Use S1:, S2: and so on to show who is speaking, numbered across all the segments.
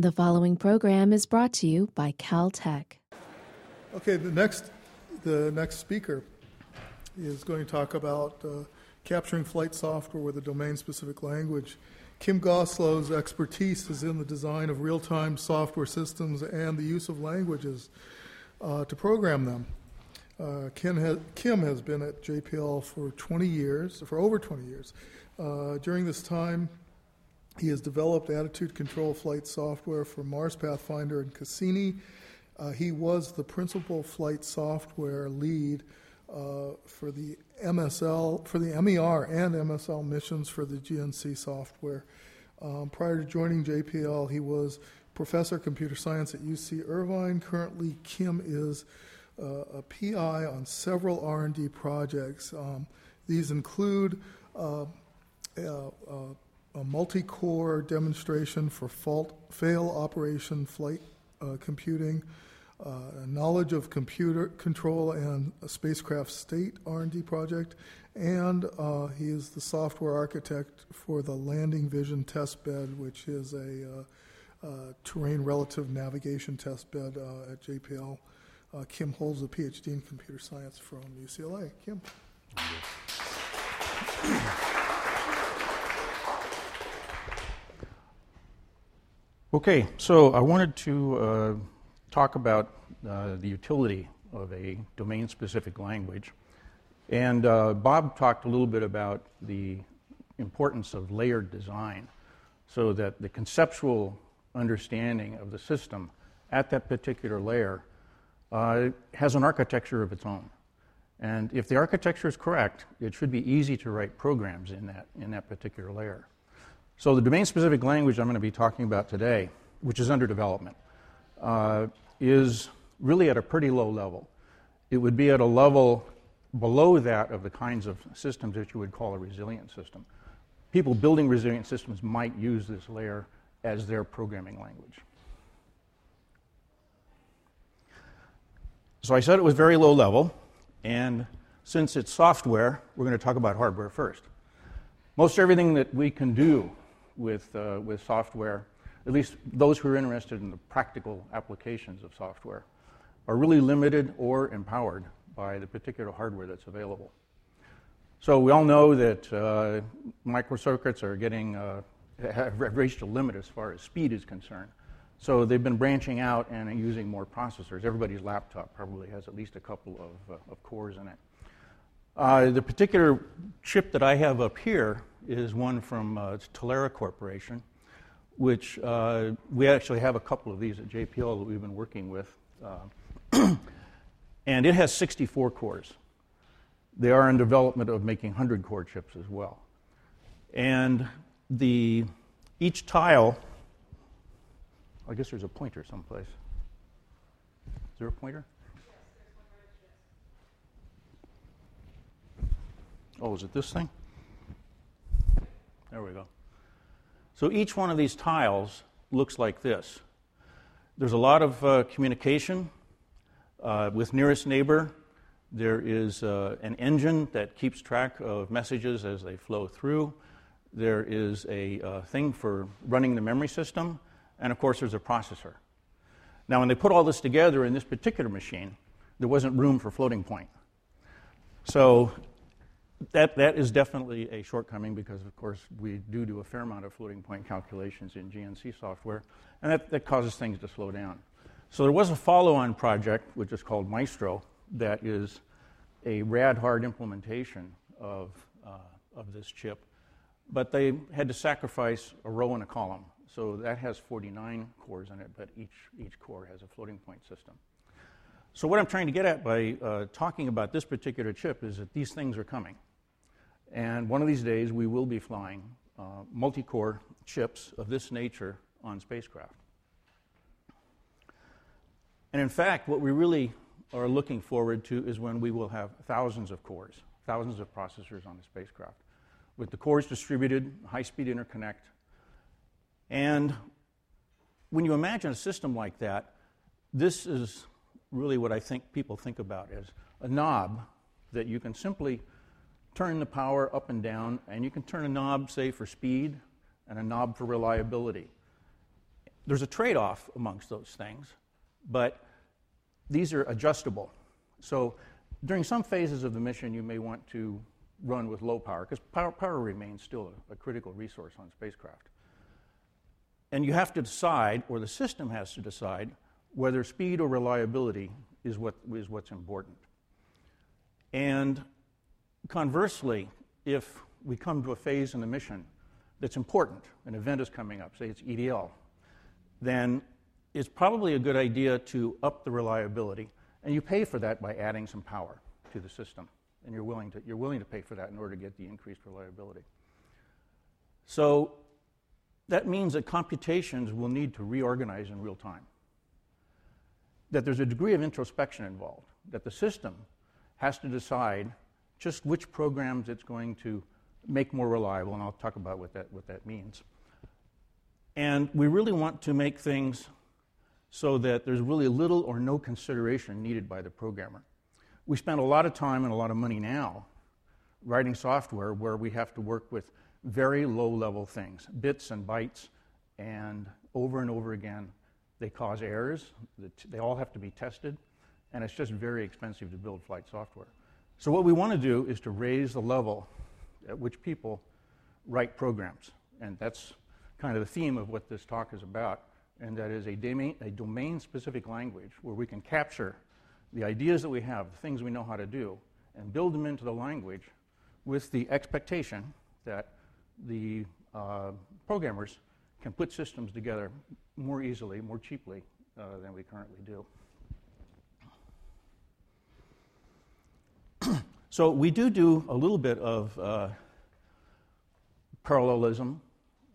S1: The following program is brought to you by Caltech.
S2: Okay, the next, the next speaker is going to talk about uh, capturing flight software with a domain-specific language. Kim Gostelow's expertise is in the design of real-time software systems and the use of languages uh, to program them. Uh, Kim, has, Kim, has, been at JPL for 20 years, for over 20 years. Uh, during this time, he has developed attitude control flight software for Mars Pathfinder and Cassini. Uh, he was the principal flight software lead uh, for the MSL, for the MER and MSL missions for the GNC software. Um, prior to joining JPL, he was professor of computer science at UC Irvine. Currently, Kim is uh, a PI on several R&D projects. Um, these include uh, uh, uh a multi-core demonstration for fault fail operation flight uh, computing, uh, knowledge of computer control and spacecraft state R&D project, and uh, he is the software architect for the Landing Vision Test Bed, which is a uh, uh, terrain relative navigation test bed uh, at JPL. Kim holds a PhD in computer science from UCLA. Kim.
S3: Okay, so I wanted to uh, talk about uh, the utility of a domain specific language. And uh, Bob talked a little bit about the importance of layered design so that the conceptual understanding of the system at that particular layer uh, has an architecture of its own. And if the architecture is correct, it should be easy to write programs in that, in that particular layer. So, the domain specific language I'm going to be talking about today, which is under development, uh, is really at a pretty low level. It would be at a level below that of the kinds of systems that you would call a resilient system. People building resilient systems might use this layer as their programming language. So I said it was very low level, and since it's software, we're going to talk about hardware first. Most everything that we can do with, uh, with software, at least those who are interested in the practical applications of software, are really limited or empowered by the particular hardware that's available. So we all know that uh, microcircuits are getting uh, have reached a limit as far as speed is concerned. So they've been branching out and using more processors. Everybody's laptop probably has at least a couple of, uh, of cores in it. Uh, the particular chip that I have up here is one from uh, Tilera Corporation, which uh, we actually have a couple of these at JPL that we've been working with. Uh, and it has 64 cores. They are in development of making 100 core chips as well. And the, each tile, I guess there's a pointer someplace. Is there a pointer? Oh, is it this thing? There we go. So each one of these tiles looks like this. There's a lot of uh, communication uh, with nearest neighbor. There is uh, an engine that keeps track of messages as they flow through. There is a uh, thing for running the memory system. And of course, there's a processor. Now, when they put all this together in this particular machine, there wasn't room for floating point. So that, that is definitely a shortcoming because, of course, we do do a fair amount of floating point calculations in GNC software, and that, that causes things to slow down. So there was a follow on project, which is called Maestro, that is a rad hard implementation of, uh, of this chip, but they had to sacrifice a row and a column. So that has 49 cores in it, but each, each core has a floating point system. So, what I'm trying to get at by uh, talking about this particular chip is that these things are coming. And one of these days, we will be flying uh, multi core chips of this nature on spacecraft. And in fact, what we really are looking forward to is when we will have thousands of cores, thousands of processors on the spacecraft, with the cores distributed, high speed interconnect. And when you imagine a system like that, this is really what I think people think about as a knob that you can simply turn the power up and down, and you can turn a knob, say, for speed and a knob for reliability. there's a trade off amongst those things, but these are adjustable. So during some phases of the mission, you may want to run with low power, because power, power, remains still a, a critical resource on spacecraft. And you have to decide, or the system has to decide, whether speed or reliability is, what, is what's important. And conversely, if we come to a phase in the mission that's important, an event is coming up, say it's EDL, then it's probably a good idea to up the reliability, and you pay for that by adding some power to the system. And you're willing to, you're willing to pay for that in order to get the increased reliability. So that means that computations will need to reorganize in real time. That there's a degree of introspection involved, that the system has to decide just which programs it's going to make more reliable, and I'll talk about what that, what that means. And we really want to make things so that there's really little or no consideration needed by the programmer. We spend a lot of time and a lot of money now writing software where we have to work with very low level things, bits and bytes, and over and over again. They cause errors, they all have to be tested, and it's just very expensive to build flight software. So, what we want to do is to raise the level at which people write programs, and that's kind of the theme of what this talk is about, and that is a, domain, a domain-specific language where we can capture the ideas that we have, the things we know how to do, and build them into the language with the expectation that the uh, programmers can put systems together more easily, more cheaply uh, than we currently do. So we do do a little bit of uh, parallelism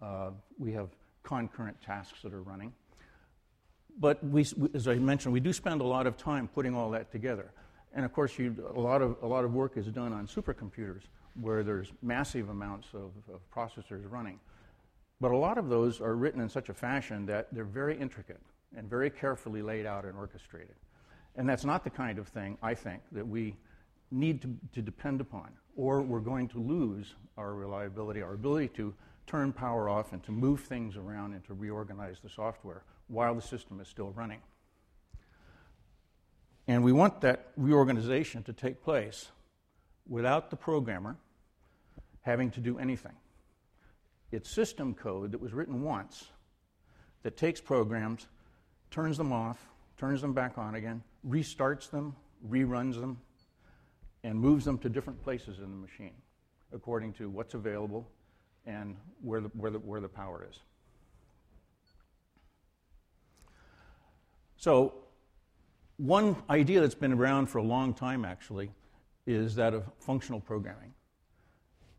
S3: uh, we have concurrent tasks that are running. But we, as I mentioned, we do spend a lot of time putting all that together. And of course, you, a, lot of, a lot of work is done on supercomputers where there's massive amounts of, of processors running. But a lot of those are written in such a fashion that they're very intricate and very carefully laid out and orchestrated. And that's not the kind of thing, I think, that we need to, to depend upon, or we're going to lose our reliability, our ability to turn power off and to move things around and to reorganize the software while the system is still running. And we want that reorganization to take place without the programmer having to do anything. It's system code that was written once that takes programs, turns them off, turns them back on again, restarts them, reruns them, and moves them to different places in the machine according to what's available and where the, where the, where the power is. So, one idea that's been around for a long time actually is that of functional programming.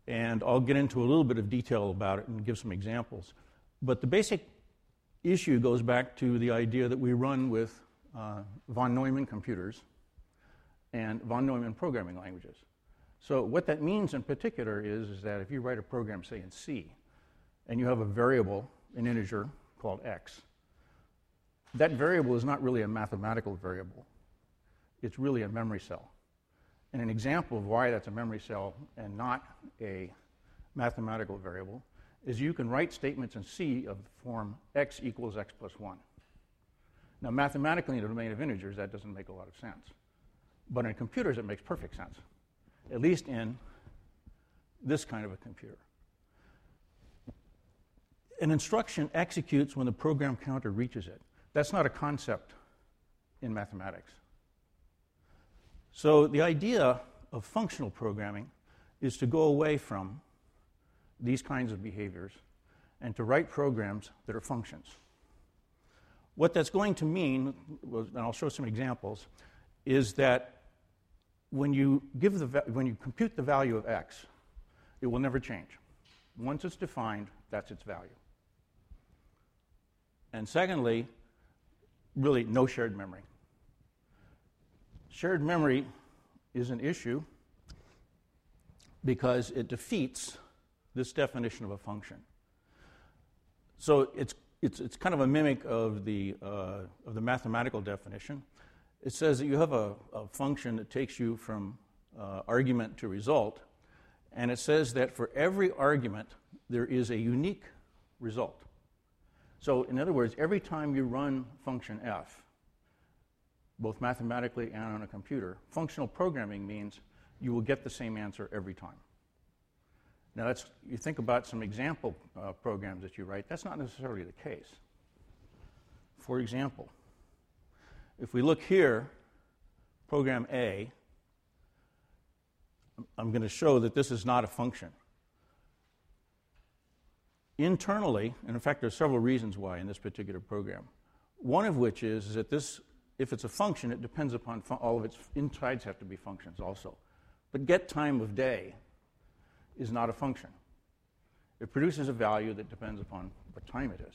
S3: And I'll get into a little bit of detail about it and give some examples. But the basic issue goes back to the idea that we run with uh, von Neumann computers and von Neumann programming languages. So what that means in particular is, is that if you write a program, say in C, and you have a variable, an integer called x, that variable is not really a mathematical variable. It's really a memory cell. And an example of why that's a memory cell and not a mathematical variable is you can write statements in C of the form x equals x plus 1. Now, mathematically, in the domain of integers, that doesn't make a lot of sense. But in computers, it makes perfect sense at least in this kind of a computer. An instruction executes when the program counter reaches it. That's not a concept in mathematics. So the idea of functional programming is to go away from these kinds of behaviors and to write programs that are functions. What that's going to mean, and I'll show some examples, is that when you, give the, when you compute the value of x, it will never change. Once it's defined, that's its value. And secondly, really no shared memory. Shared memory is an issue because it defeats this definition of a function. So it's, it's, it's kind of a mimic of the, uh, of the mathematical definition it says that you have a, a function that takes you from uh, argument to result, and it says that for every argument, there is a unique result. So, in other words, every time you run function f, both mathematically and on a computer, functional programming means you will get the same answer every time. Now, that's, you think about some example uh, programs that you write, that's not necessarily the case. For example, if we look here, program A, I'm going to show that this is not a function. Internally, and in fact, there are several reasons why in this particular program. One of which is, is that this, if it's a function, it depends upon all of its insides have to be functions also. But get time of day is not a function. It produces a value that depends upon what time it is.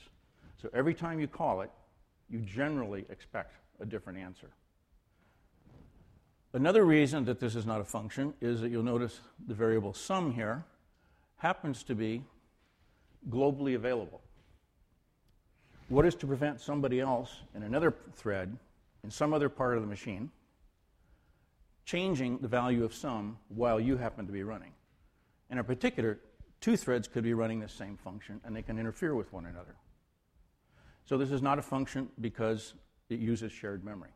S3: So every time you call it, you generally expect a different answer. Another reason that this is not a function is that you'll notice the variable sum here happens to be globally available. What is to prevent somebody else in another thread, in some other part of the machine, changing the value of sum while you happen to be running? And in particular, two threads could be running the same function and they can interfere with one another. So this is not a function because it uses shared memory.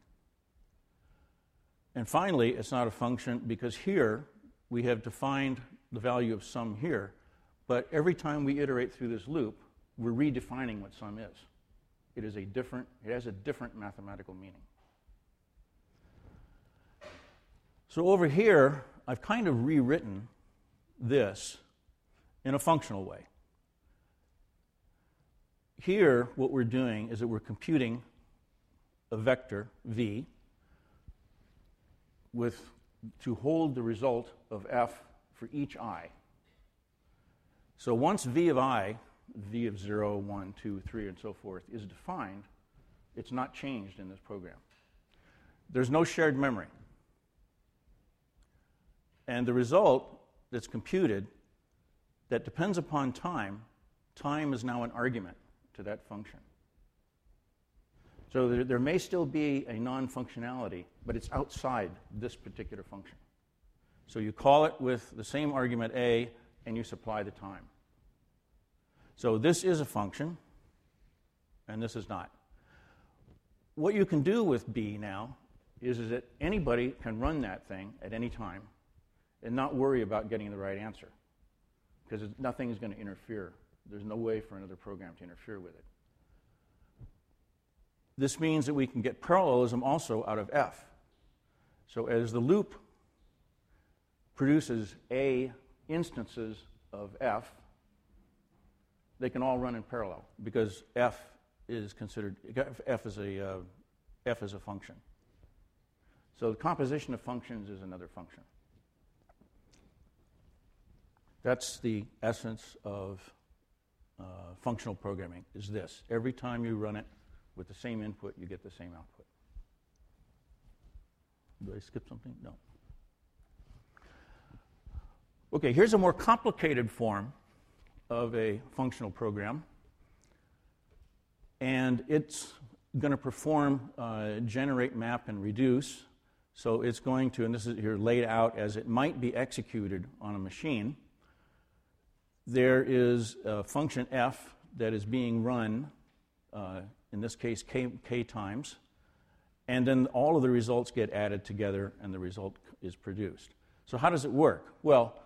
S3: And finally, it's not a function because here we have defined the value of sum here, but every time we iterate through this loop, we're redefining what sum is. It is a different, it has a different mathematical meaning. So over here, I've kind of rewritten this in a functional way. Here, what we're doing is that we're computing a vector v with to hold the result of f for each i. So once v of i, v of 0, 1, 2, 3, and so forth, is defined, it's not changed in this program. There's no shared memory. And the result that's computed that depends upon time, time is now an argument to that function. So there, there may still be a non functionality, but it's outside this particular function. So you call it with the same argument A and you supply the time. So this is a function, and this is not. What you can do with B now is, is that anybody can run that thing at any time and not worry about getting the right answer because nothing is going to interfere. There's no way for another program to interfere with it. This means that we can get parallelism also out of F. So as the loop produces A instances of F, they can all run in parallel because F is considered F is a uh, F is a function. So the composition of functions is another function. That's the essence of uh, functional programming. Is this every time you run it, with the same input, you get the same output. Did I skip something? No. Okay, here's a more complicated form of a functional program. And it's going to perform uh, generate, map, and reduce. So it's going to, and this is here laid out as it might be executed on a machine. There is a function f that is being run uh, in this case k, k times, and then all of the results get added together and the result is produced. So, how does it work? Well,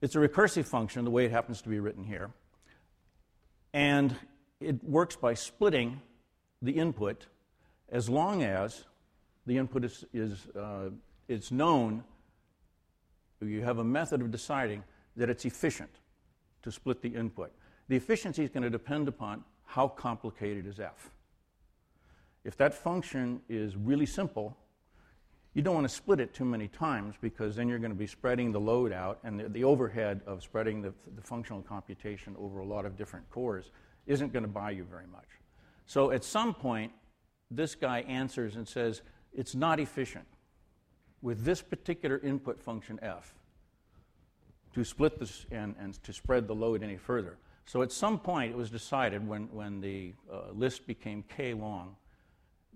S3: it's a recursive function, the way it happens to be written here, and it works by splitting the input as long as the input is, is uh, it's known, you have a method of deciding that it's efficient to split the input. The efficiency is going to depend upon how complicated is f. If that function is really simple, you don't want to split it too many times because then you're going to be spreading the load out, and the, the overhead of spreading the, the, functional computation over a lot of different cores isn't going to buy you very much. So at some point, this guy answers and says, It's not efficient with this particular input function f to split this and, and to spread the load any further. So at some point, it was decided when, when the uh, list became k long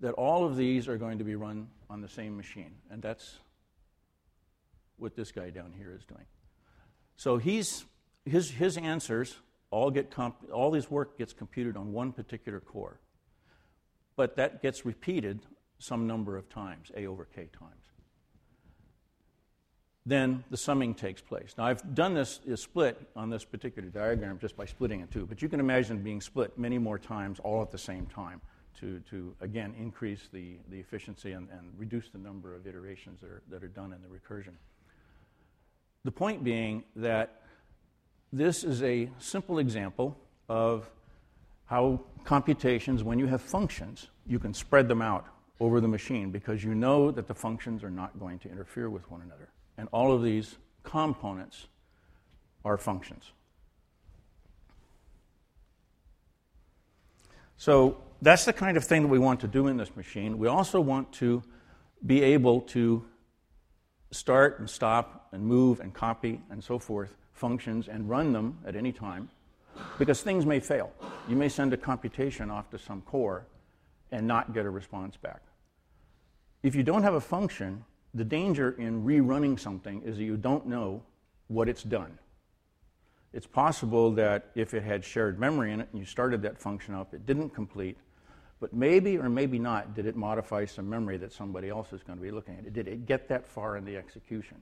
S3: that all of these are going to be run on the same machine. And that's what this guy down here is doing. So he's, his, his answers all, get comp- all his work gets computed on one particular core. But that gets repeated some number of times, A over K times. Then the summing takes place. Now, I've done this is split on this particular diagram just by splitting it two, but you can imagine being split many more times all at the same time to, to again, increase the, the efficiency and, and reduce the number of iterations that are, that are done in the recursion. The point being that this is a simple example of how computations, when you have functions, you can spread them out over the machine because you know that the functions are not going to interfere with one another. And all of these components are functions. So that's the kind of thing that we want to do in this machine. We also want to be able to start and stop and move and copy and so forth functions and run them at any time because things may fail. You may send a computation off to some core and not get a response back. If you don't have a function, the danger in rerunning something is that you don't know what it's done. It's possible that if it had shared memory in it and you started that function up, it didn't complete, but maybe or maybe not did it modify some memory that somebody else is going to be looking at. Did it get that far in the execution?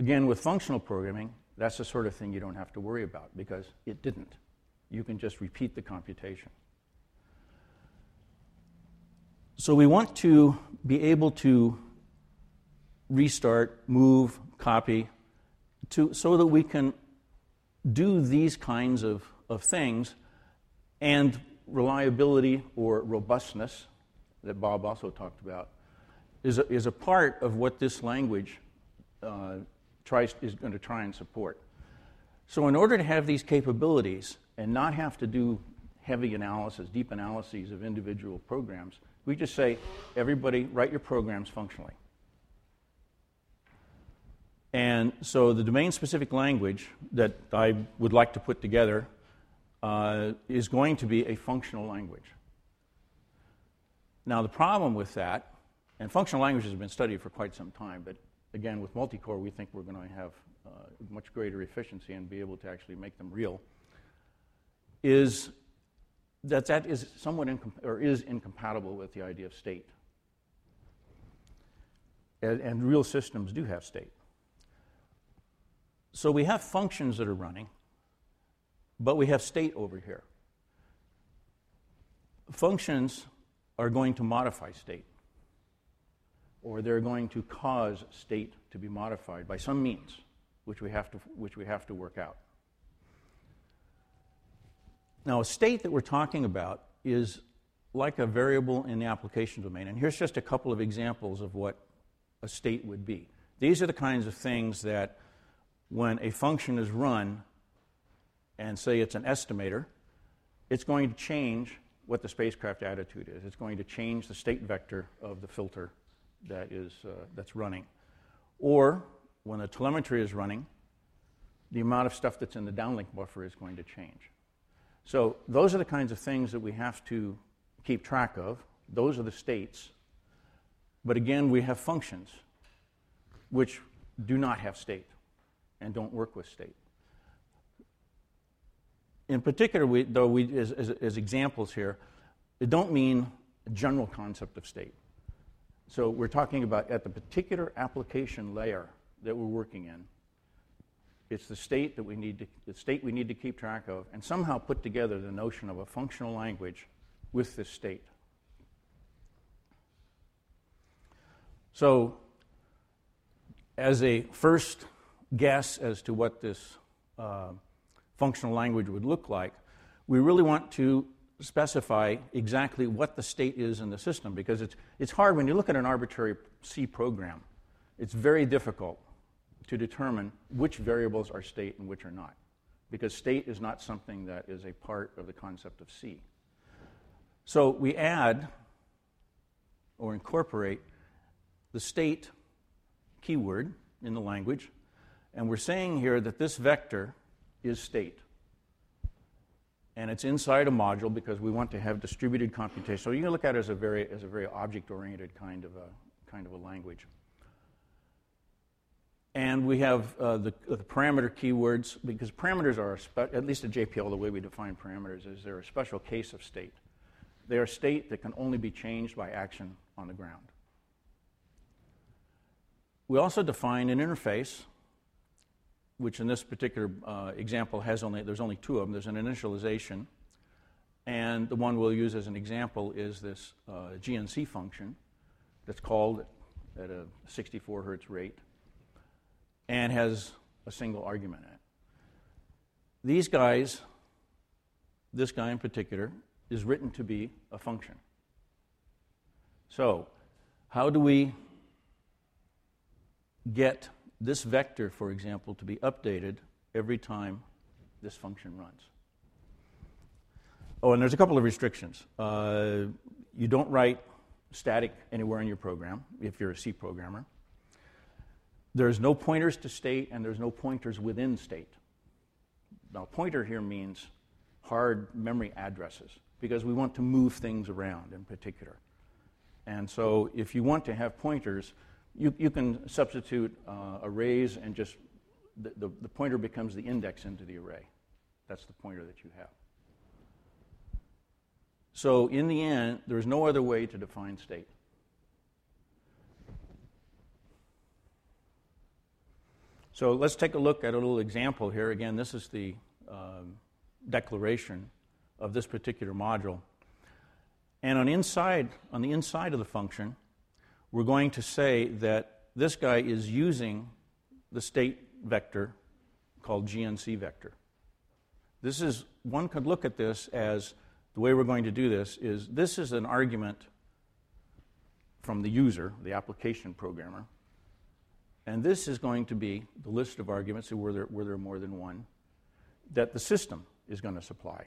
S3: Again, with functional programming, that's the sort of thing you don't have to worry about because it didn't. You can just repeat the computation. So we want to be able to restart, move, copy, to, so that we can do these kinds of, of things and reliability or robustness that Bob also talked about is a, is a part of what this language uh, tries, is going to try and support. So, in order to have these capabilities and not have to do heavy analysis, deep analyses of individual programs, we just say, everybody, write your programs functionally. And so the domain specific language that I would like to put together uh, is going to be a functional language. Now, the problem with that, and functional languages have been studied for quite some time, but again, with multicore, we think we're going to have uh, much greater efficiency and be able to actually make them real, is that that is somewhat incom- or is incompatible with the idea of state. And, and real systems do have state. So we have functions that are running, but we have state over here. Functions are going to modify state, or they're going to cause state to be modified by some means, which we have to, which we have to work out. Now, a state that we're talking about is like a variable in the application domain. And here's just a couple of examples of what a state would be. These are the kinds of things that when a function is run, and say it's an estimator, it's going to change what the spacecraft attitude is. It's going to change the state vector of the filter that is, uh, that's running. Or when the telemetry is running, the amount of stuff that's in the downlink buffer is going to change. So those are the kinds of things that we have to keep track of. Those are the states. But again, we have functions which do not have state and don't work with state. In particular, we, though, we, as, as, as examples here, it don't mean a general concept of state. So we're talking about at the particular application layer that we're working in. It's the state that we need to, the state we need to keep track of, and somehow put together the notion of a functional language with this state. So, as a first guess as to what this uh, functional language would look like, we really want to specify exactly what the state is in the system because it's, it's hard when you look at an arbitrary C program. It's very difficult to determine which variables are state and which are not because state is not something that is a part of the concept of C. So we add or incorporate the state keyword in the language, and we're saying here that this vector is state and it's inside a module because we want to have distributed computation. So you can look at it as a very, as a very object-oriented kind of a, kind of a language. And we have uh, the, the, parameter keywords because parameters are, spe- at least at JPL, the way we define parameters is they're a special case of state. They are state that can only be changed by action on the ground. We also define an interface, which in this particular uh, example has only, there's only two of them. There's an initialization, and the one we'll use as an example is this uh, GNC function that's called at a 64 hertz rate and has a single argument in it. These guys, this guy in particular, is written to be a function. So, how do we get this vector, for example, to be updated every time this function runs? Oh, and there's a couple of restrictions. Uh, you don't write static anywhere in your program if you're a C programmer. There's no pointers to state, and there's no pointers within state. Now, pointer here means hard memory addresses because we want to move things around in particular. And so, if you want to have pointers, you, you can substitute uh, arrays and just the, the, the pointer becomes the index into the array. That's the pointer that you have. So, in the end, there's no other way to define state. So, let's take a look at a little example here. Again, this is the um, declaration of this particular module. And on, inside, on the inside of the function, we're going to say that this guy is using the state vector called GNC vector. This is, one could look at this as the way we're going to do this is this is an argument from the user, the application programmer, and this is going to be the list of arguments, where there, where there more than one, that the system is going to supply.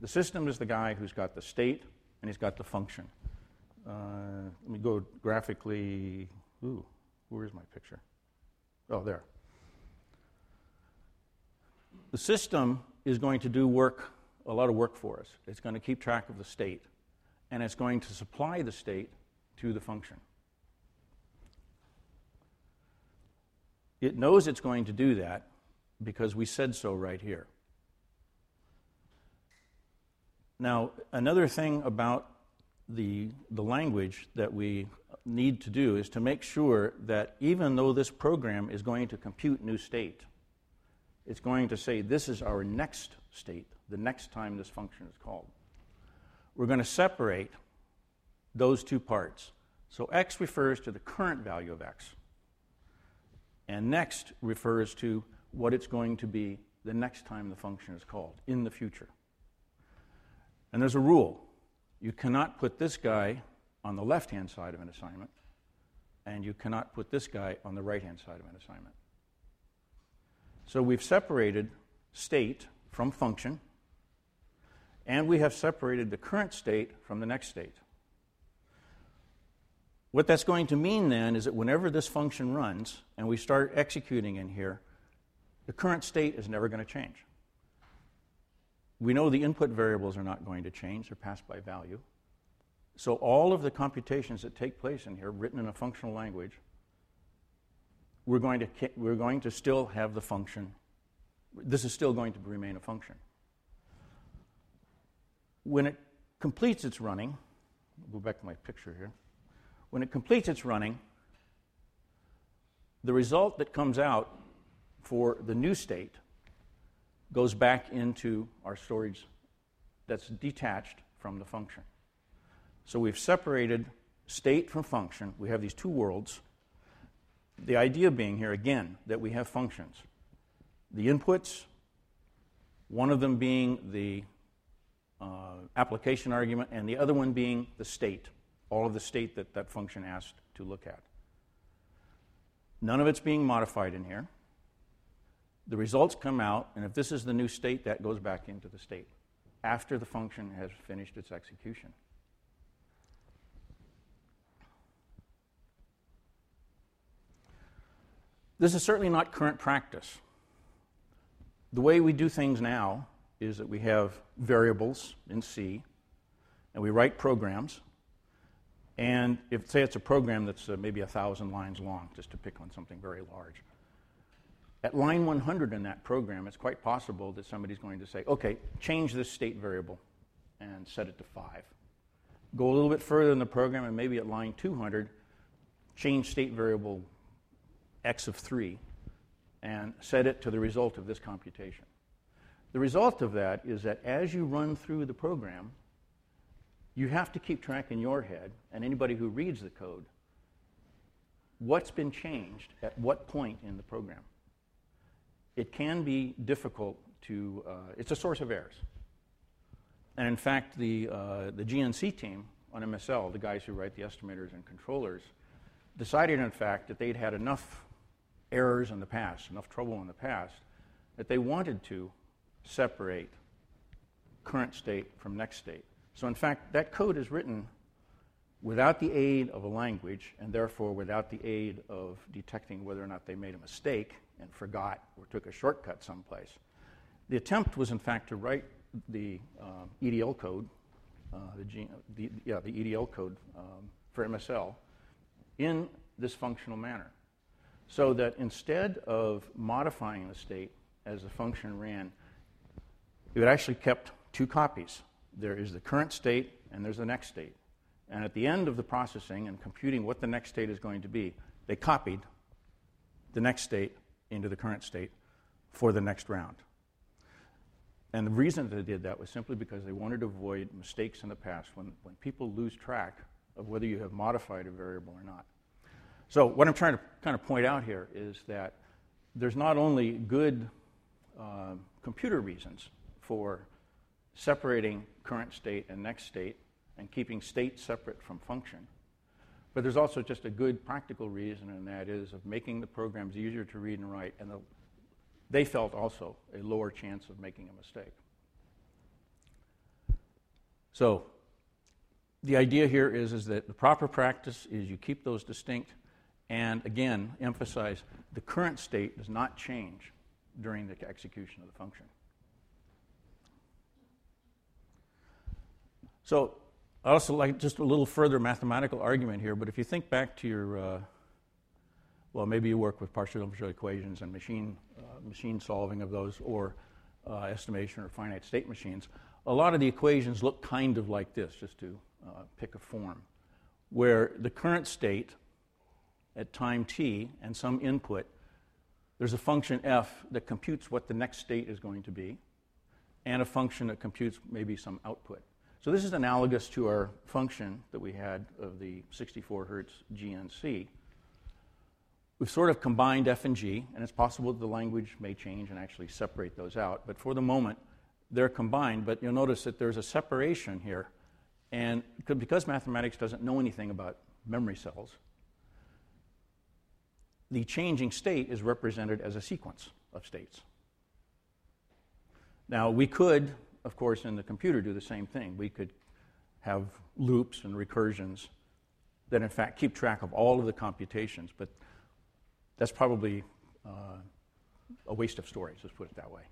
S3: The system is the guy who's got the state and he's got the function. Uh, let me go graphically. Ooh, where's my picture? Oh, there. The system is going to do work a lot of work for us. It's going to keep track of the state, and it's going to supply the state to the function. It knows it's going to do that because we said so right here. Now, another thing about the, the language that we need to do is to make sure that even though this program is going to compute new state, it's going to say this is our next state the next time this function is called. We're going to separate those two parts. So x refers to the current value of x, and next refers to what it's going to be the next time the function is called in the future. And there's a rule you cannot put this guy on the left hand side of an assignment, and you cannot put this guy on the right hand side of an assignment. So we've separated state from function and we have separated the current state from the next state. What that's going to mean then is that whenever this function runs and we start executing in here, the current state is never going to change. We know the input variables are not going to change, they're passed by value. So all of the computations that take place in here, written in a functional language, we're going to, we're going to still have the function. This is still going to remain a function when it completes its running, I'll go back to my picture here. When it completes its running, the result that comes out for the new state goes back into our storage that's detached from the function. So we've separated state from function. We have these two worlds. The idea being here, again, that we have functions. The inputs, one of them being the uh, application argument, and the other one being the state, all of the state that that function asked to look at. None of it's being modified in here. The results come out, and if this is the new state, that goes back into the state after the function has finished its execution. This is certainly not current practice. The way we do things now is that we have variables in C, and we write programs. And if, say, it's a program that's uh, maybe a thousand lines long, just to pick on something very large. At line 100 in that program, it's quite possible that somebody's going to say, okay, change this state variable and set it to 5. Go a little bit further in the program, and maybe at line 200, change state variable x of 3 and set it to the result of this computation. The result of that is that as you run through the program, you have to keep track in your head, and anybody who reads the code, what's been changed at what point in the program. It can be difficult to, uh, it's a source of errors. And in fact, the, uh, the GNC team on MSL, the guys who write the estimators and controllers, decided, in fact, that they'd had enough errors in the past, enough trouble in the past, that they wanted to separate current state from next state. So, in fact, that code is written without the aid of a language and therefore without the aid of detecting whether or not they made a mistake and forgot or took a shortcut someplace. The attempt was, in fact, to write the uh, EDL code, uh, the, the, yeah, the EDL code um, for MSL in this functional manner. So that instead of modifying the state as the function ran, it actually kept two copies. There is the current state and there's the next state. And at the end of the processing and computing what the next state is going to be, they copied the next state into the current state for the next round. And the reason they did that was simply because they wanted to avoid mistakes in the past when, when people lose track of whether you have modified a variable or not. So, what I'm trying to kind of point out here is that there's not only good uh, computer reasons for separating current state and next state and keeping state separate from function, but there's also just a good practical reason, and that is of making the programs easier to read and write, and the, they felt also a lower chance of making a mistake. So, the idea here is, is that the proper practice is you keep those distinct and again, emphasize the current state does not change during the execution of the function. So, I also like just a little further mathematical argument here, but if you think back to your, uh, well, maybe you work with partial differential equations and machine, uh, machine solving of those, or uh, estimation or finite state machines, a lot of the equations look kind of like this, just to uh, pick a form, where the current state at time t and some input, there's a function f that computes what the next state is going to be, and a function that computes maybe some output. So this is analogous to our function that we had of the 64 hertz GNC. We've sort of combined f and g, and it's possible that the language may change and actually separate those out. But for the moment, they're combined. But you'll notice that there's a separation here. And because mathematics doesn't know anything about memory cells, the changing state is represented as a sequence of states. Now, we could, of course, in the computer do the same thing. We could have loops and recursions that, in fact, keep track of all of the computations, but that's probably uh, a waste of storage, let's put it that way.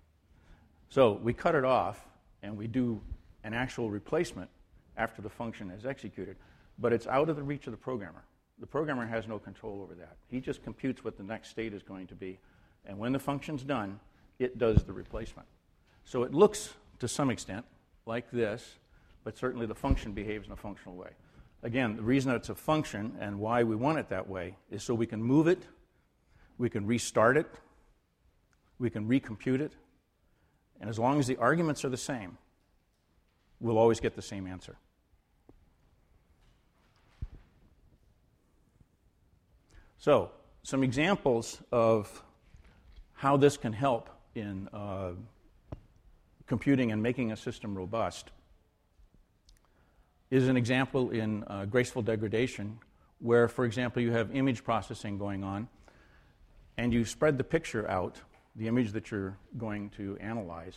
S3: So we cut it off and we do an actual replacement after the function is executed, but it's out of the reach of the programmer. The programmer has no control over that. He just computes what the next state is going to be. And when the function's done, it does the replacement. So it looks, to some extent, like this, but certainly the function behaves in a functional way. Again, the reason that it's a function and why we want it that way is so we can move it, we can restart it, we can recompute it, and as long as the arguments are the same, we'll always get the same answer. So, some examples of how this can help in uh, computing and making a system robust is an example in uh, graceful degradation, where, for example, you have image processing going on, and you spread the picture out, the image that you're going to analyze,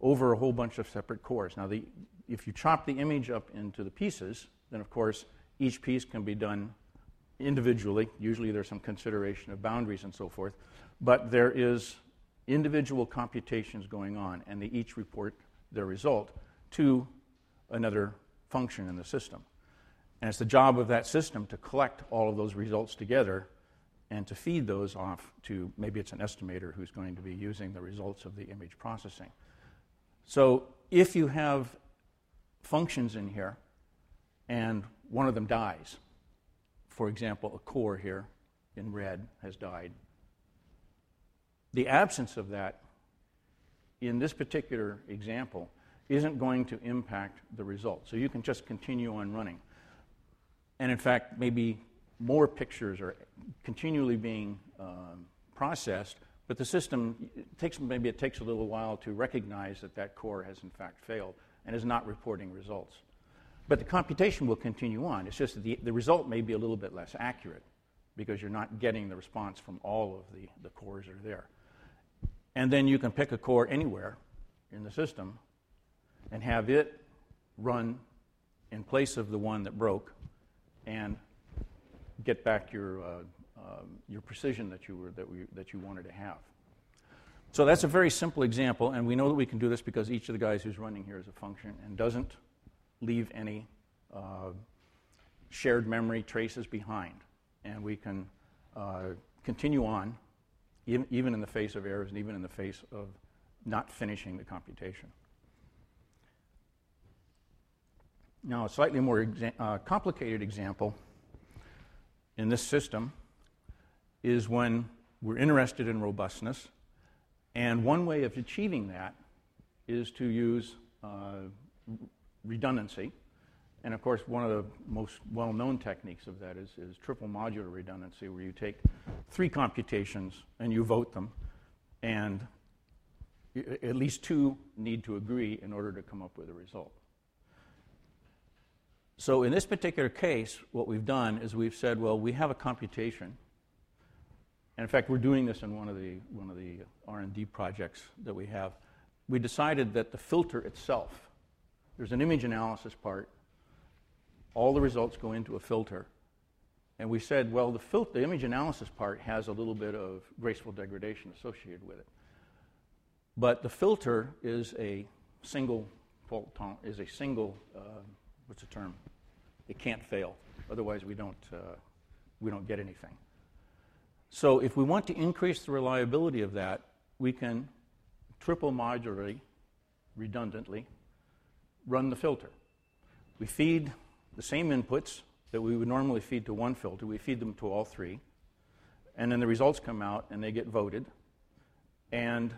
S3: over a whole bunch of separate cores. Now, the, if you chop the image up into the pieces, then of course each piece can be done individually. Usually there's some consideration of boundaries and so forth. But there is individual computations going on, and they each report their result to another function in the system. And it's the job of that system to collect all of those results together and to feed those off to maybe it's an estimator who's going to be using the results of the image processing. So if you have functions in here and one of them dies, for example, a core here in red has died, the absence of that in this particular example isn't going to impact the result. So you can just continue on running. And in fact, maybe more pictures are continually being um, processed, but the system takes maybe it takes a little while to recognize that that core has in fact failed and is not reporting results. But the computation will continue on. It's just that the, the result may be a little bit less accurate because you're not getting the response from all of the, the cores that are there. And then you can pick a core anywhere in the system and have it run in place of the one that broke and get back your, uh, um, your precision that you, were, that, we, that you wanted to have. So that's a very simple example, and we know that we can do this because each of the guys who's running here is a function and doesn't leave any uh, shared memory traces behind. And we can uh, continue on, even, in the face of errors and even in the face of not finishing the computation. Now, a slightly more exa- uh, complicated example in this system is when we're interested in robustness. And one way of achieving that is to use uh, redundancy. And of course, one of the most well known techniques of that is, is, triple modular redundancy, where you take three computations and you vote them, and at least two need to agree in order to come up with a result. So in this particular case, what we've done is we've said, well, we have a computation. And in fact, we're doing this in one of the, one of the R&D projects that we have. We decided that the filter itself, there's an image analysis part. All the results go into a filter. And we said, well, the, fil- the image analysis part has a little bit of graceful degradation associated with it. But the filter is a single is a single uh, what's the term? It can't fail. Otherwise, we don't, uh, we don't get anything. So, if we want to increase the reliability of that, we can triple modularly, redundantly, run the filter. We feed the same inputs that we would normally feed to one filter, we feed them to all three, and then the results come out and they get voted. And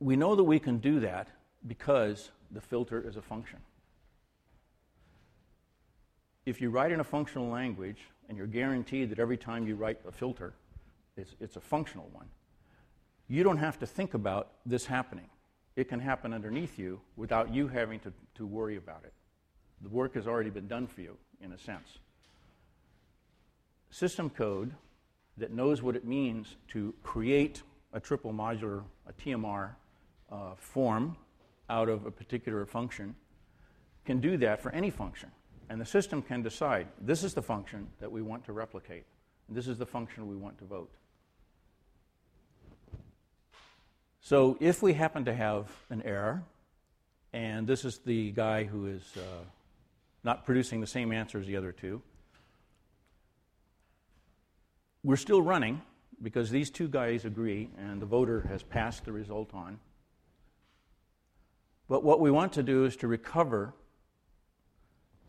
S3: we know that we can do that because the filter is a function if you write in a functional language and you're guaranteed that every time you write a filter, it's, it's a functional one, you don't have to think about this happening. It can happen underneath you without you having to, to worry about it. The work has already been done for you, in a sense. System code that knows what it means to create a triple modular, a TMR uh, form out of a particular function can do that for any function. And the system can decide this is the function that we want to replicate, this is the function we want to vote. So if we happen to have an error, and this is the guy who is uh, not producing the same answer as the other two, we're still running because these two guys agree and the voter has passed the result on. But what we want to do is to recover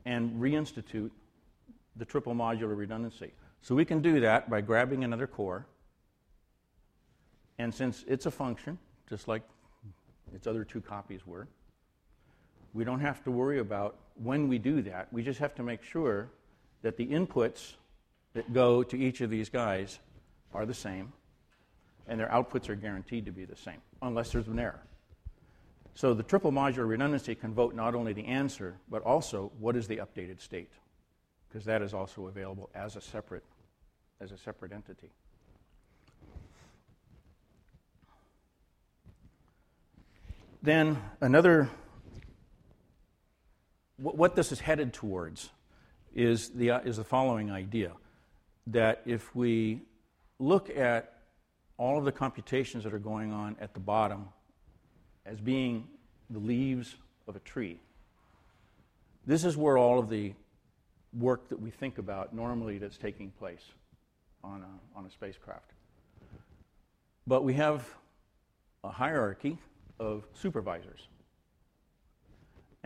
S3: and reinstitute the triple modular redundancy. So we can do that by grabbing another core. And since it's a function, just like its other two copies were, we don't have to worry about when we do that. We just have to make sure that the inputs that go to each of these guys are the same, and their outputs are guaranteed to be the same, unless there's an error. So the triple modular redundancy can vote not only the answer, but also what is the updated state, because that is also available as a separate, as a separate entity. Then another, what this is headed towards is the, is the following idea that if we look at all of the computations that are going on at the bottom as being the leaves of a tree. This is where all of the work that we think about normally that's taking place on a, on a spacecraft. But we have a hierarchy of supervisors.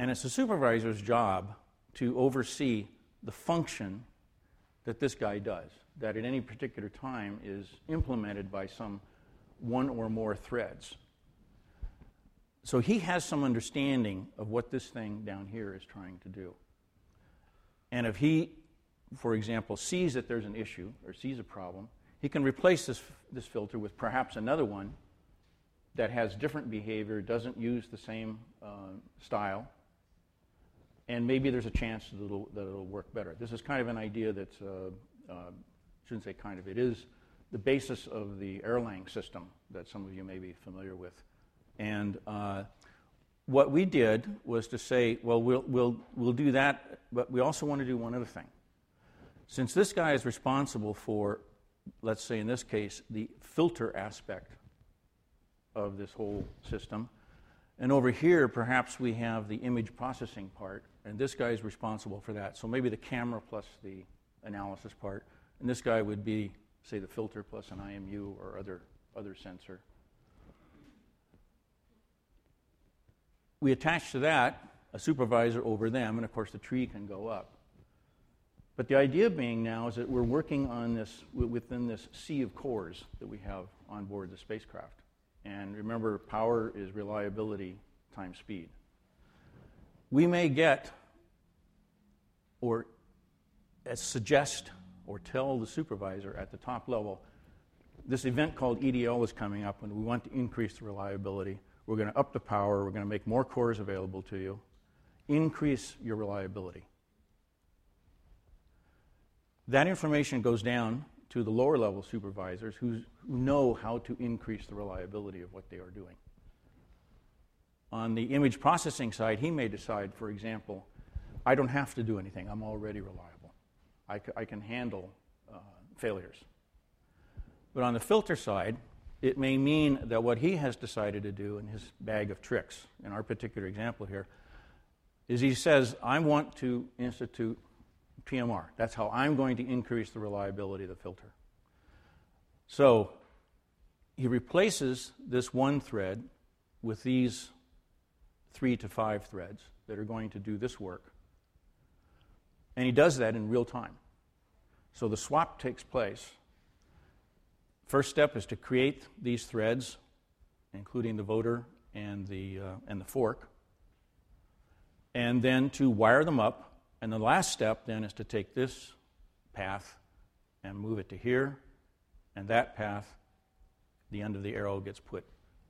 S3: And it's the supervisor's job to oversee the function that this guy does, that at any particular time is implemented by some one or more threads. So he has some understanding of what this thing down here is trying to do. And if he, for example, sees that there's an issue or sees a problem, he can replace this, this filter with perhaps another one that has different behavior, doesn't use the same uh, style, and maybe there's a chance that it'll, that it'll work better. This is kind of an idea that, uh, uh, shouldn't say kind of, it is the basis of the Erlang system that some of you may be familiar with. And uh, what we did was to say, well, well, we'll, we'll do that, but we also want to do one other thing. Since this guy is responsible for, let's say in this case, the filter aspect of this whole system, and over here, perhaps we have the image processing part, and this guy is responsible for that. So maybe the camera plus the analysis part, and this guy would be, say, the filter plus an IMU or other, other sensor. We attach to that a supervisor over them, and of course the tree can go up. But the idea being now is that we're working on this within this sea of cores that we have on board the spacecraft. And remember, power is reliability times speed. We may get or uh, suggest or tell the supervisor at the top level this event called EDL is coming up and we want to increase the reliability. We're going to up the power, we're going to make more cores available to you, increase your reliability. That information goes down to the lower level supervisors who know how to increase the reliability of what they are doing. On the image processing side, he may decide, for example, I don't have to do anything, I'm already reliable. I, c- I can handle uh, failures. But on the filter side, it may mean that what he has decided to do in his bag of tricks, in our particular example here, is he says, I want to institute TMR. That's how I'm going to increase the reliability of the filter. So he replaces this one thread with these three to five threads that are going to do this work. And he does that in real time. So the swap takes place. First step is to create these threads, including the voter and the, uh, and the fork, and then to wire them up and the last step then is to take this path and move it to here, and that path, the end of the arrow gets put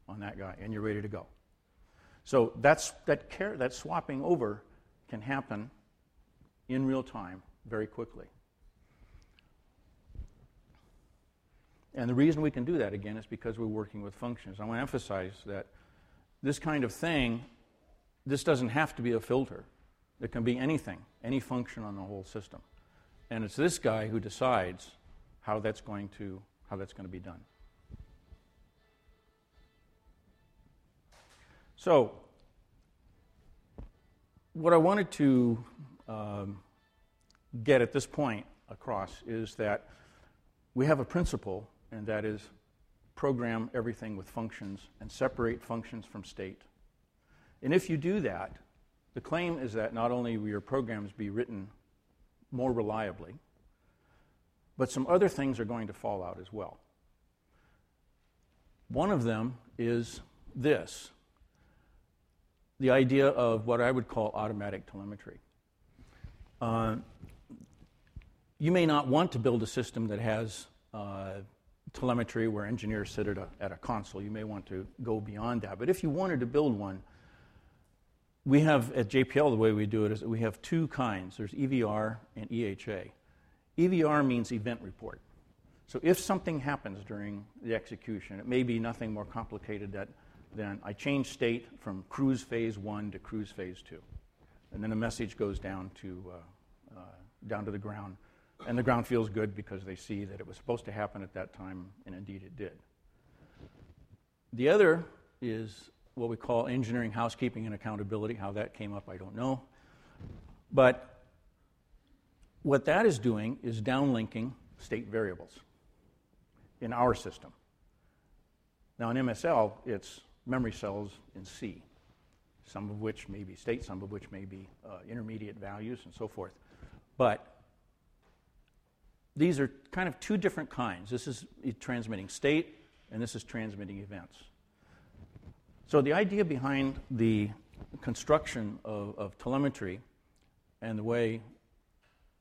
S3: on that guy, and you're ready to go. So that's, that, care, that swapping over can happen in real time very quickly. And the reason we can do that, again, is because we're working with functions. I want to emphasize that this kind of thing, this doesn't have to be a filter. It can be anything, any function on the whole system. And it's this guy who decides how that's going to, how that's going to be done. So, what I wanted to um, get at this point across is that we have a principle, and that is program everything with functions and separate functions from state. And if you do that, the claim is that not only will your programs be written more reliably, but some other things are going to fall out as well. One of them is this the idea of what I would call automatic telemetry. Uh, you may not want to build a system that has uh, telemetry where engineers sit at a, at a console. You may want to go beyond that. But if you wanted to build one, we have at JPL the way we do it is that we have two kinds there's EVR and EHA. EVR means event report. So if something happens during the execution, it may be nothing more complicated that, than I change state from cruise phase one to cruise phase two. And then a message goes down to, uh, uh, down to the ground. And the ground feels good because they see that it was supposed to happen at that time, and indeed it did. The other is what we call engineering, housekeeping, and accountability. How that came up, I don't know. But what that is doing is downlinking state variables in our system. Now, in MSL, it's memory cells in C, some of which may be state, some of which may be uh, intermediate values, and so forth. But these are kind of two different kinds. This is transmitting state, and this is transmitting events. So, the idea behind the construction of, of telemetry and the way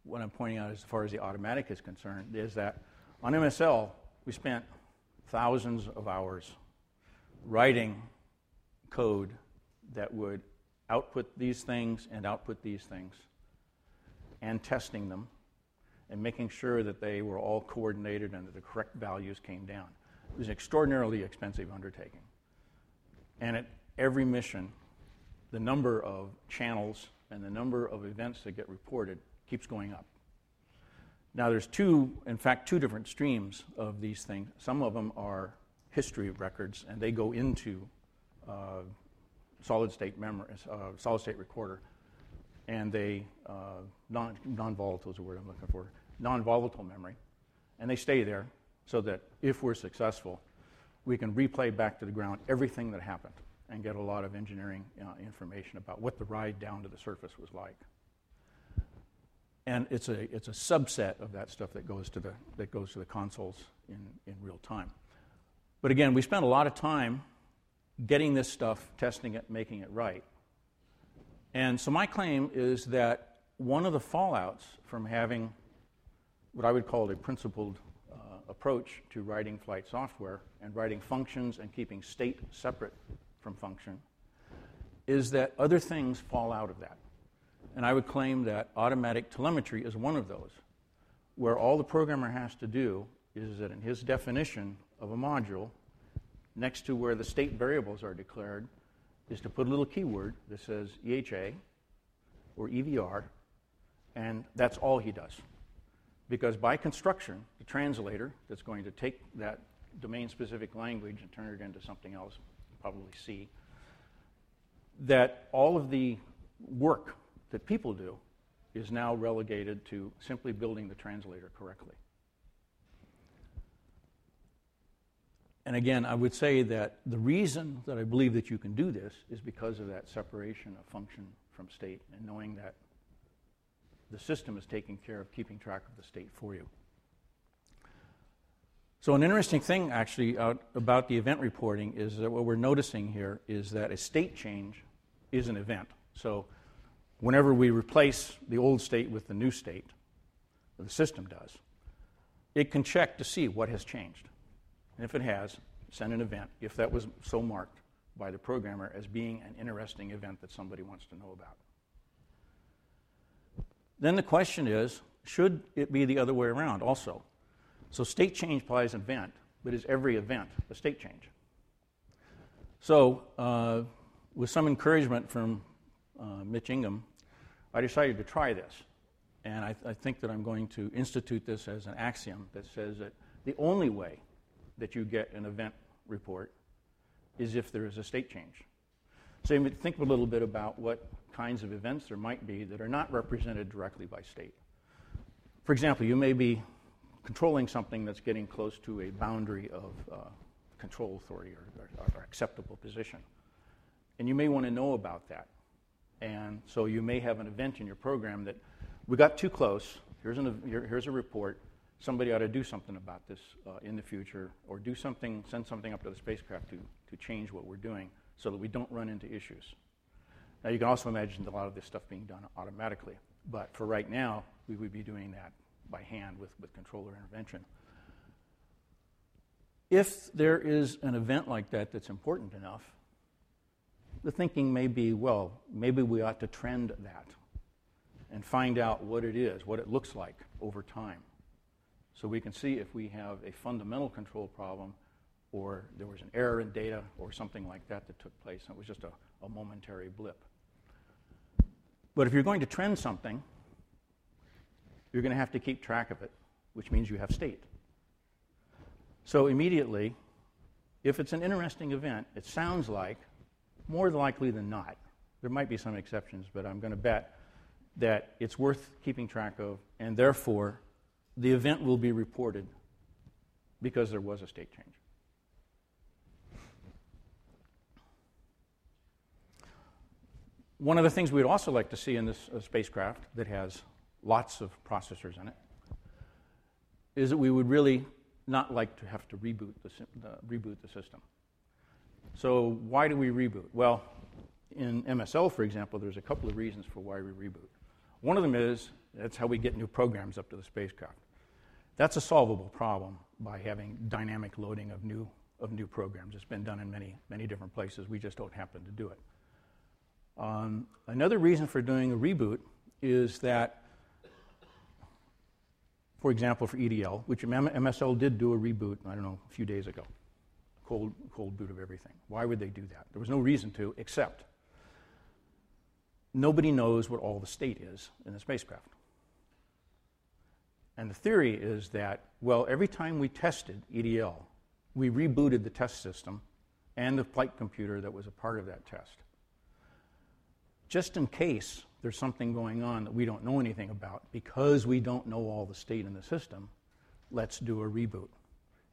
S3: what I'm pointing out as far as the automatic is concerned is that on MSL, we spent thousands of hours writing code that would output these things and output these things and testing them and making sure that they were all coordinated and that the correct values came down. It was an extraordinarily expensive undertaking. And at every mission, the number of channels and the number of events that get reported keeps going up. Now, there's two, in fact, two different streams of these things. Some of them are history records, and they go into uh, solid state memory, uh, solid state recorder, and they uh, non non volatile is the word I'm looking for, non volatile memory, and they stay there so that if we're successful, we can replay back to the ground everything that happened and get a lot of engineering uh, information about what the ride down to the surface was like. And it's a, it's a subset of that stuff that goes to the, that goes to the consoles in, in real time. But again, we spent a lot of time getting this stuff, testing it, making it right. And so my claim is that one of the fallouts from having what I would call a principled approach to writing flight software and writing functions and keeping state separate from function is that other things fall out of that. And I would claim that automatic telemetry is one of those, where all the programmer has to do is that in his definition of a module, next to where the state variables are declared, is to put a little keyword that says EHA or EVR, and that's all he does. Because by construction, translator that's going to take that domain specific language and turn it into something else, probably C, that all of the work that people do is now relegated to simply building the translator correctly. And again, I would say that the reason that I believe that you can do this is because of that separation of function from state and knowing that the system is taking care of keeping track of the state for you. So, an interesting thing actually about the event reporting is that what we're noticing here is that a state change is an event. So, whenever we replace the old state with the new state, the system does, it can check to see what has changed. And if it has, send an event if that was so marked by the programmer as being an interesting event that somebody wants to know about. Then the question is should it be the other way around also? So state change applies an event, but is every event a state change? So, uh, with some encouragement from uh, Mitch Ingham, I decided to try this. And I, I, think that I'm going to institute this as an axiom that says that the only way that you get an event report is if there is a state change. So you think a little bit about what kinds of events there might be that are not represented directly by state. For example, you may be controlling something that's getting close to a boundary of uh, control authority or, or, or acceptable position. And you may want to know about that. And so you may have an event in your program that we got too close. Here's, an, here's a report. Somebody ought to do something about this uh, in the future, or do something, send something up to the spacecraft to, to change what we're doing so that we don't run into issues. Now, you can also imagine a lot of this stuff being done automatically, but for right now, we would be doing that by hand with, with controller intervention. If there is an event like that that's important enough, the thinking may be well, maybe we ought to trend that and find out what it is, what it looks like over time. So we can see if we have a fundamental control problem or there was an error in data or something like that that took place and it was just a, a momentary blip. But if you're going to trend something, you're going to have to keep track of it, which means you have state. So immediately, if it's an interesting event, it sounds like more likely than not, there might be some exceptions, but I'm going to bet that it's worth keeping track of, and therefore the event will be reported because there was a state change. One of the things we'd also like to see in this uh, spacecraft that has lots of processors in it is that we would really not like to have to reboot the, reboot the system. So, why do we reboot? Well, in MSL, for example, there's a couple of reasons for why we reboot. One of them is that's how we get new programs up to the spacecraft. That's a solvable problem by having dynamic loading of new, of new programs. It's been done in many, many different places. We just don't happen to do it. Um, another reason for doing a reboot is that, for example, for EDL, which MSL did do a reboot, I don't know, a few days ago, cold, cold boot of everything. Why would they do that? There was no reason to, except nobody knows what all the state is in the spacecraft. And the theory is that, well, every time we tested EDL, we rebooted the test system and the flight computer that was a part of that test just in case there's something going on that we don't know anything about, because we don't know all the state in the system, let's do a reboot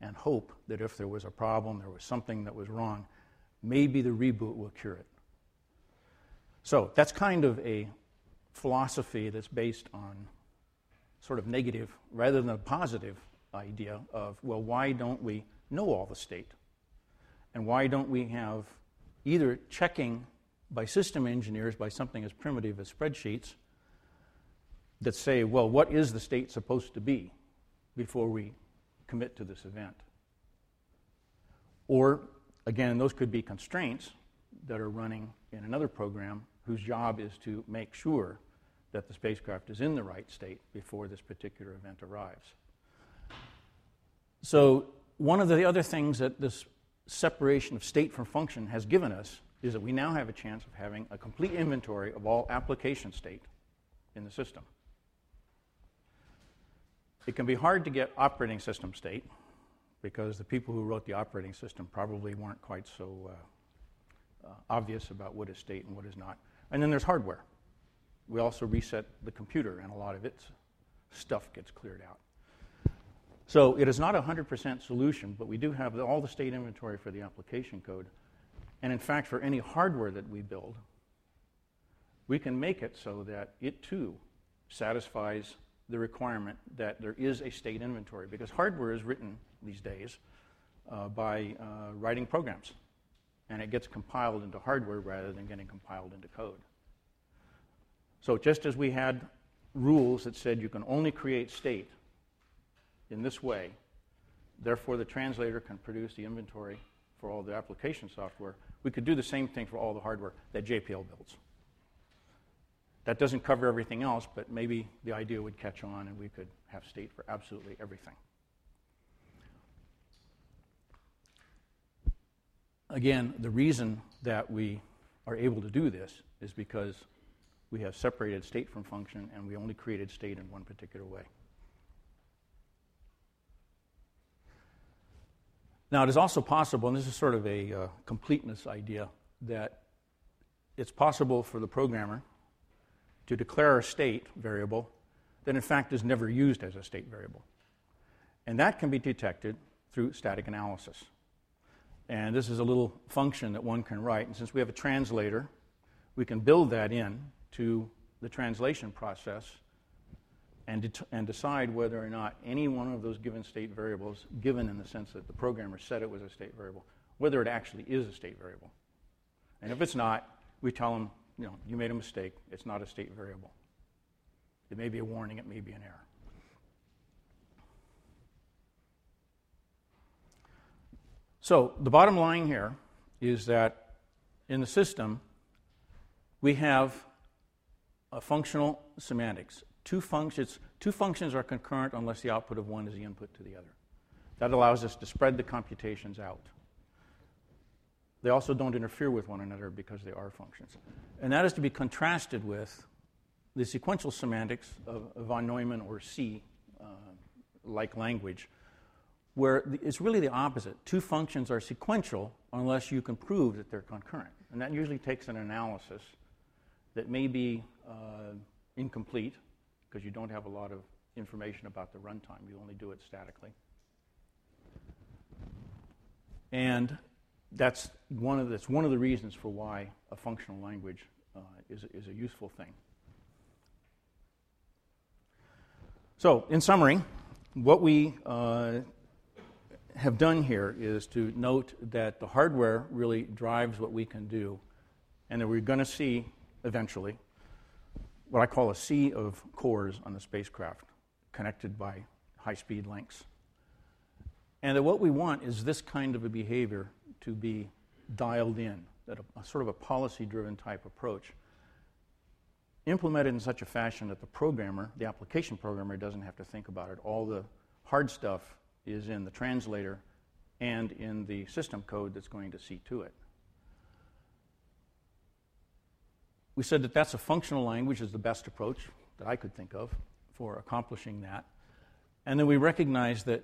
S3: and hope that if there was a problem, there was something that was wrong, maybe the reboot will cure it. So that's kind of a philosophy that's based on sort of negative rather than a positive idea of, well, why don't we know all the state? And why don't we have either checking by system engineers by something as primitive as spreadsheets that say, well, what is the state supposed to be before we commit to this event? Or, again, those could be constraints that are running in another program whose job is to make sure that the spacecraft is in the right state before this particular event arrives. So, one of the other things that this separation of state from function has given us is that we now have a chance of having a complete inventory of all application state in the system. It can be hard to get operating system state because the people who wrote the operating system probably weren't quite so uh, uh, obvious about what is state and what is not. And then there's hardware. We also reset the computer, and a lot of its stuff gets cleared out. So it is not a 100% solution, but we do have all the state inventory for the application code. And in fact, for any hardware that we build, we can make it so that it too satisfies the requirement that there is a state inventory because hardware is written these days uh, by uh, writing programs and it gets compiled into hardware rather than getting compiled into code. So, just as we had rules that said you can only create state in this way, therefore the translator can produce the inventory for all the application software, we could do the same thing for all the hardware that JPL builds. That doesn't cover everything else, but maybe the idea would catch on and we could have state for absolutely everything. Again, the reason that we are able to do this is because we have separated state from function and we only created state in one particular way. Now, it is also possible, and this is sort of a uh, completeness idea, that it's possible for the programmer to declare a state variable that in fact is never used as a state variable. And that can be detected through static analysis. And this is a little function that one can write. And since we have a translator, we can build that in to the translation process and, det- and decide whether or not any one of those given state variables, given in the sense that the programmer said it was a state variable, whether it actually is a state variable. And if it's not, we tell them, you know, you made a mistake. It's not a state variable. It may be a warning, it may be an error. So the bottom line here is that in the system, we have a functional semantics two functions, two functions are concurrent unless the output of one is the input to the other. That allows us to spread the computations out. They also don't interfere with one another because they are functions. And that is to be contrasted with the sequential semantics of, von Neumann or C uh, like language, where it's really the opposite. Two functions are sequential unless you can prove that they're concurrent. And that usually takes an analysis that may be uh, incomplete because you don't have a lot of information about the runtime. You only do it statically. And that's one of, that's one of the reasons for why a functional language uh, is, is a useful thing. So, in summary, what we uh, have done here is to note that the hardware really drives what we can do, and that we're going to see eventually what I call a sea of cores on the spacecraft connected by high speed links. And that what we want is this kind of a behavior to be dialed in, that a, a sort of a policy driven type approach, implemented in such a fashion that the programmer, the application programmer, doesn't have to think about it. All the hard stuff is in the translator and in the system code that's going to see to it. We said that that's a functional language is the best approach that I could think of for accomplishing that. And then we recognize that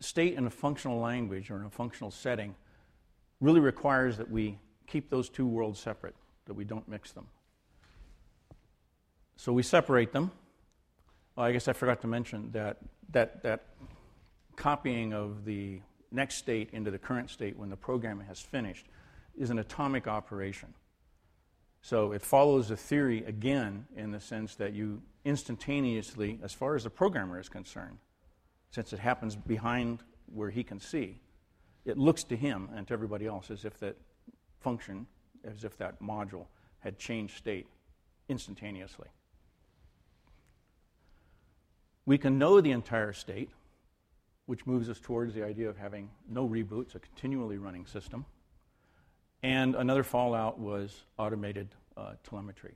S3: state in a functional language or in a functional setting really requires that we keep those two worlds separate, that we don't mix them. So we separate them. Well, I guess I forgot to mention that, that, that copying of the next state into the current state when the program has finished is an atomic operation. So it follows a theory again in the sense that you instantaneously, as far as the programmer is concerned, since it happens behind where he can see, it looks to him and to everybody else as if that function, as if that module had changed state instantaneously. We can know the entire state, which moves us towards the idea of having no reboots, a continually running system. And another fallout was automated uh, telemetry.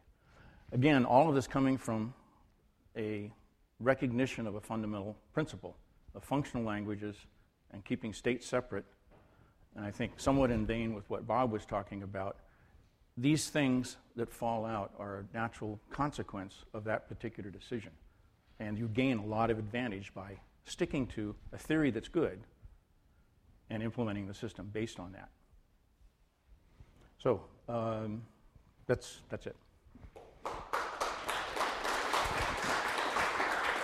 S3: Again, all of this coming from a recognition of a fundamental principle of functional languages and keeping states separate. And I think somewhat in vein with what Bob was talking about, these things that fall out are a natural consequence of that particular decision. And you gain a lot of advantage by sticking to a theory that's good and implementing the system based on that. So um, that's, that's it.